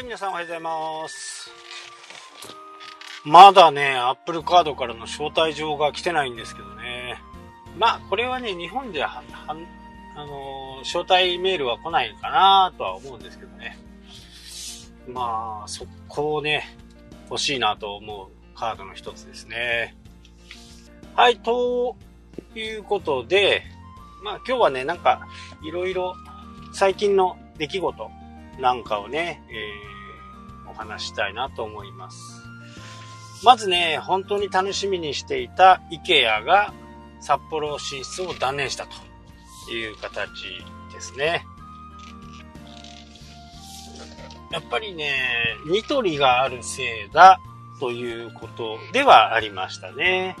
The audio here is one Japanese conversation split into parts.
い、皆さんおはようございます。まだね、Apple カードからの招待状が来てないんですけどね。まあ、これはね、日本では、はあのー、招待メールは来ないかなとは思うんですけどね。まあ、速攻ね、欲しいなと思うカードの一つですね。はい、ということで、まあ今日はね、なんか、いろいろ最近の出来事なんかをね、えー、お話したいなと思います。まずね、本当に楽しみにしていた IKEA が札幌進出を断念したという形ですね。やっぱりね、ニトリがあるせいだということではありましたね。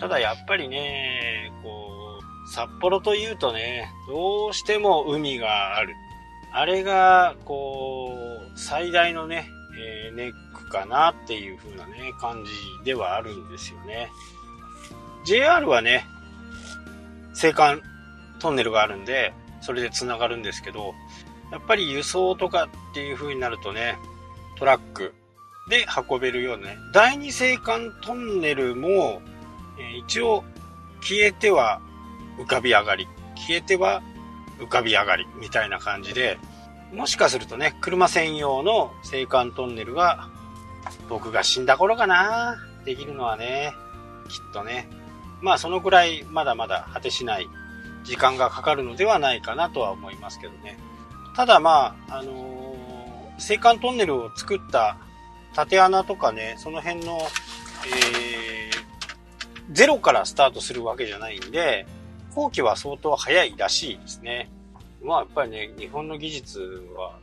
ただやっぱりね、こう、札幌というとね、どうしても海がある。あれが、こう、最大のね、えー、ネックかなっていう風なね、感じではあるんですよね。JR はね、青函トンネルがあるんで、それで繋がるんですけど、やっぱり輸送とかっていう風になるとね、トラックで運べるようなね、第二青函トンネルも、えー、一応消えては浮かび上がり、消えては浮かび上がりみたいな感じで、もしかするとね、車専用の青函トンネルが僕が死んだ頃かなできるのはね、きっとね。まあそのくらいまだまだ果てしない時間がかかるのではないかなとは思いますけどね。ただまあ、あのー、青函トンネルを作った縦穴とかね、その辺の、えー、ゼロからスタートするわけじゃないんで、後期は相当早いらしいですね。まあやっぱりね、日本の技術は、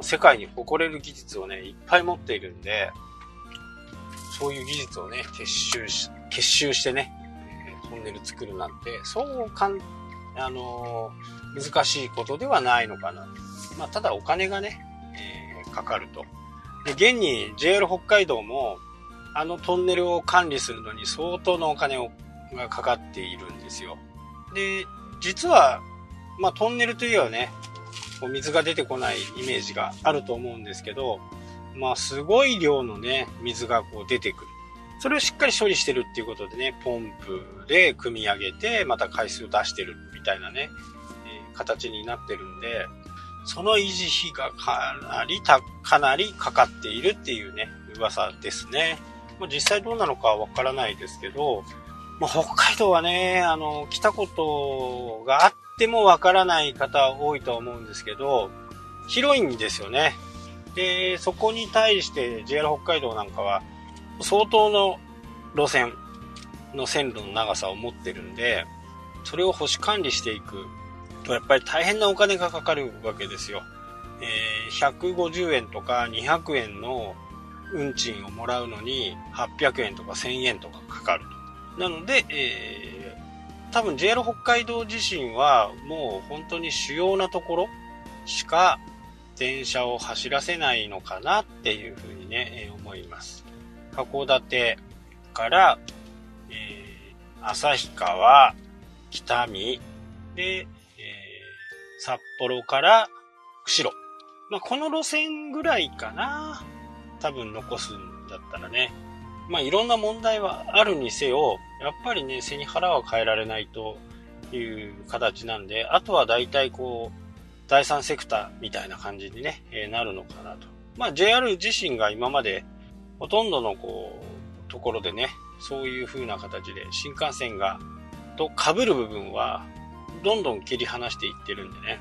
世界に誇れる技術をね、いっぱい持っているんで、そういう技術をね、結集し、結集してね、トンネル作るなんて、そうかん、あのー、難しいことではないのかな。まあただお金がね、えー、かかると。で、現に JR 北海道も、あのトンネルを管理するのに相当のお金をがかかっているんですよ。で、実は、まあ、トンネルといえばね、こう水が出てこないイメージがあると思うんですけど、まあ、すごい量のね、水がこう出てくる。それをしっかり処理してるっていうことでね、ポンプで組み上げて、また海水を出してるみたいなね、えー、形になってるんで、その維持費がかなりた、かなりかかっているっていうね、噂ですね。ま、実際どうなのかわからないですけど、まあ、北海道はね、あの、来たことがあってもわからない方多いと思うんですけど、広いんですよね。で、そこに対して JR 北海道なんかは相当の路線の線路の長さを持ってるんで、それを保守管理していくとやっぱり大変なお金がかかるわけですよ。えー、150円とか200円の運賃をもらうのに800円とか1000円とかかかる。なので、えー、多分 JR 北海道自身はもう本当に主要なところしか電車を走らせないのかなっていうふうにね、えー、思います。函館から、えー、旭川、北見、で、えー、札幌から釧路。まあ、この路線ぐらいかな。多分残すんだったらね。まあいろんな問題はあるにせよ、やっぱりね、背に腹は変えられないという形なんで、あとは大体こう、第三セクターみたいな感じにね、えー、なるのかなと。まあ JR 自身が今までほとんどのこう、ところでね、そういう風な形で新幹線が、と被る部分は、どんどん切り離していってるんでね、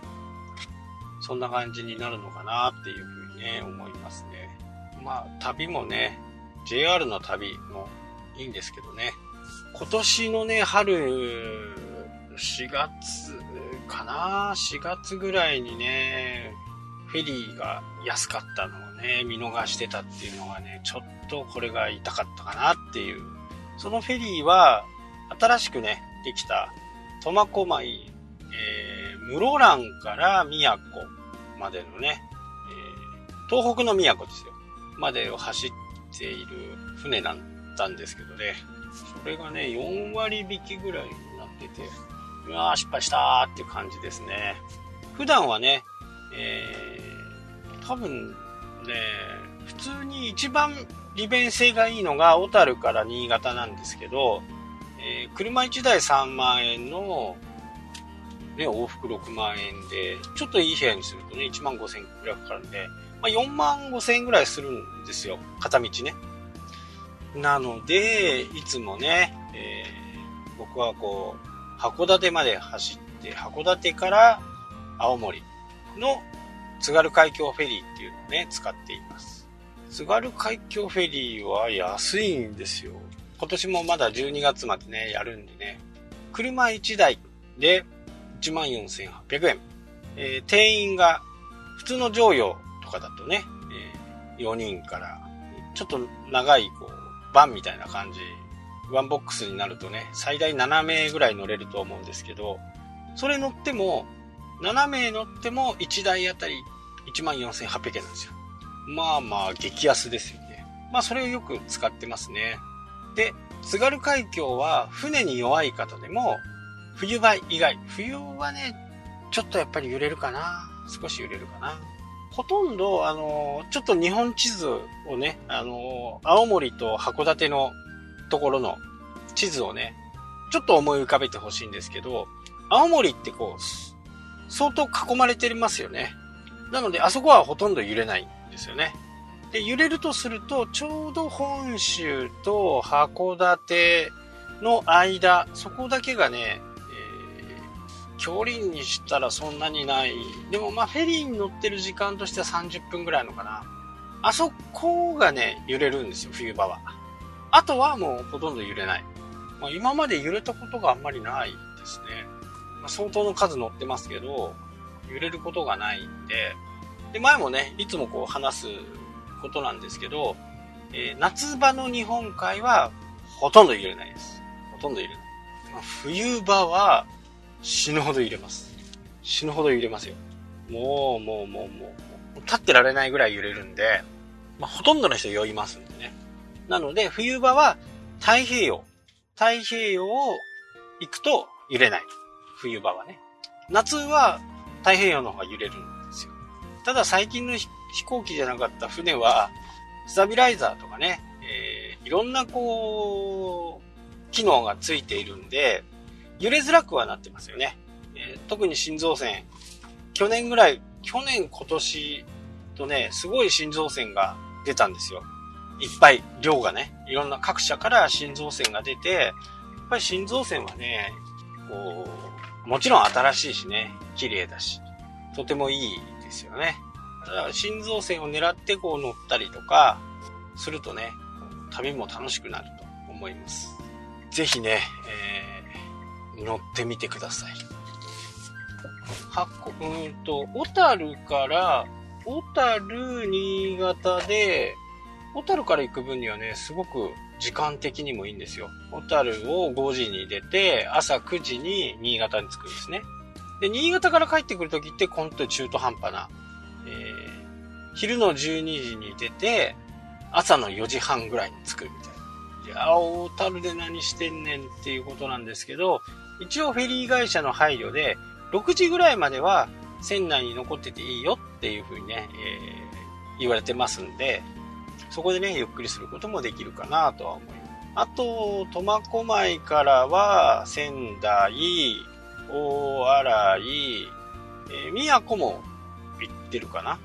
そんな感じになるのかなっていう風にね、思いますね。まあ旅もね、JR の旅もいいんですけどね。今年のね、春、4月かな ?4 月ぐらいにね、フェリーが安かったのをね、見逃してたっていうのがね、ちょっとこれが痛かったかなっていう。そのフェリーは、新しくね、できた苫小牧、えー、室蘭から宮古までのね、えー、東北の宮古ですよ。までを走っている船だったんですけどね、それがね、4割引きぐらいになってて、うわー失敗したーっていう感じですね。普段はね、えー、多分、で、普通に一番利便性がいいのが小樽から新潟なんですけど、えー、車1台3万円の、ね、往復6万円で、ちょっといい部屋にするとね、1万5千円くらいかかるんで、まあ、4万5千円ぐらいするんですよ。片道ね。なので、いつもね、えー、僕はこう、函館まで走って、函館から青森の津軽海峡フェリーっていうのをね、使っています。津軽海峡フェリーは安いんですよ。今年もまだ12月までね、やるんでね。車1台で14,800円。えー、定員が普通の乗用かだとね、えー、4人からちょっと長いこうバンみたいな感じワンボックスになるとね、最大7名ぐらい乗れると思うんですけど、それ乗っても、7名乗っても1台あたり14,800円なんですよ。まあまあ、激安ですよね。まあ、それをよく使ってますね。で、津軽海峡は船に弱い方でも、冬場以外、冬はね、ちょっとやっぱり揺れるかな。少し揺れるかな。ほとんど、あの、ちょっと日本地図をね、あの、青森と函館のところの地図をね、ちょっと思い浮かべてほしいんですけど、青森ってこう、相当囲まれてますよね。なので、あそこはほとんど揺れないんですよね。で、揺れるとすると、ちょうど本州と函館の間、そこだけがね、距離にしたらそんなにない。でもまあ、フェリーに乗ってる時間としては30分ぐらいのかな。あそこがね、揺れるんですよ、冬場は。あとはもうほとんど揺れない。まあ、今まで揺れたことがあんまりないですね。まあ、相当の数乗ってますけど、揺れることがないんで、で、前もね、いつもこう話すことなんですけど、えー、夏場の日本海はほとんど揺れないです。ほとんど揺れない。まあ、冬場は死ぬほど揺れます。死ぬほど揺れますよ。もう、もう、もう、もう、立ってられないぐらい揺れるんで、まあ、ほとんどの人酔いますんでね。なので、冬場は太平洋。太平洋を行くと揺れない。冬場はね。夏は太平洋の方が揺れるんですよ。ただ最近の飛行機じゃなかった船は、スタビライザーとかね、えー、いろんなこう、機能がついているんで、揺れづらくはなってますよね。えー、特に心臓線、去年ぐらい、去年今年とね、すごい心臓線が出たんですよ。いっぱい量がね、いろんな各社から心臓線が出て、やっぱり心臓線はね、こう、もちろん新しいしね、綺麗だし、とてもいいですよね。だから心臓線を狙ってこう乗ったりとか、するとね、旅も楽しくなると思います。ぜひね、えー、乗ってみてください。うんと、小樽から、小樽、新潟で、小樽から行く分にはね、すごく時間的にもいいんですよ。小樽を5時に出て、朝9時に新潟に着くんですね。で、新潟から帰ってくるときって、ほんと中途半端な、えー、昼の12時に出て、朝の4時半ぐらいに着くみたいな。いや、小樽で何してんねんっていうことなんですけど、一応フェリー会社の配慮で、6時ぐらいまでは船内に残ってていいよっていうふうにね、えー、言われてますんで、そこでね、ゆっくりすることもできるかなとは思います。あと、苫小牧からは、仙台、大洗、えー、宮古も行ってるかな。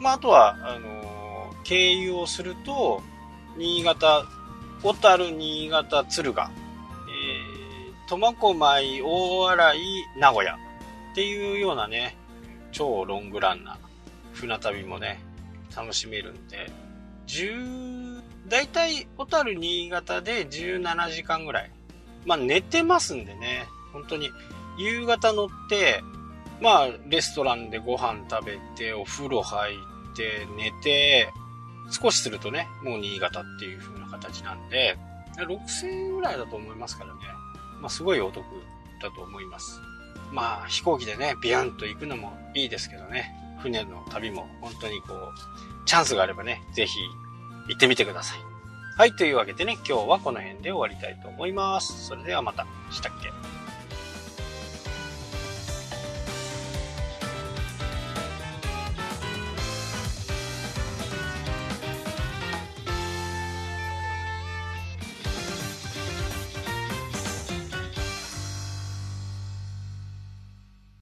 まあ、あとは、あのー、経由をすると、新潟、小樽、新潟、敦賀、苫小牧、大洗、名古屋。っていうようなね、超ロングランな船旅もね、楽しめるんで、10、だいたい小樽新潟で17時間ぐらい。まあ寝てますんでね、本当に夕方乗って、まあレストランでご飯食べて、お風呂入って、寝て、少しするとね、もう新潟っていう風な形なんで、6000円ぐらいだと思いますからね。まあすごいお得だと思います。まあ飛行機でね、ビヤンと行くのもいいですけどね、船の旅も本当にこう、チャンスがあればね、ぜひ行ってみてください。はい、というわけでね、今日はこの辺で終わりたいと思います。それではまた。したっけ？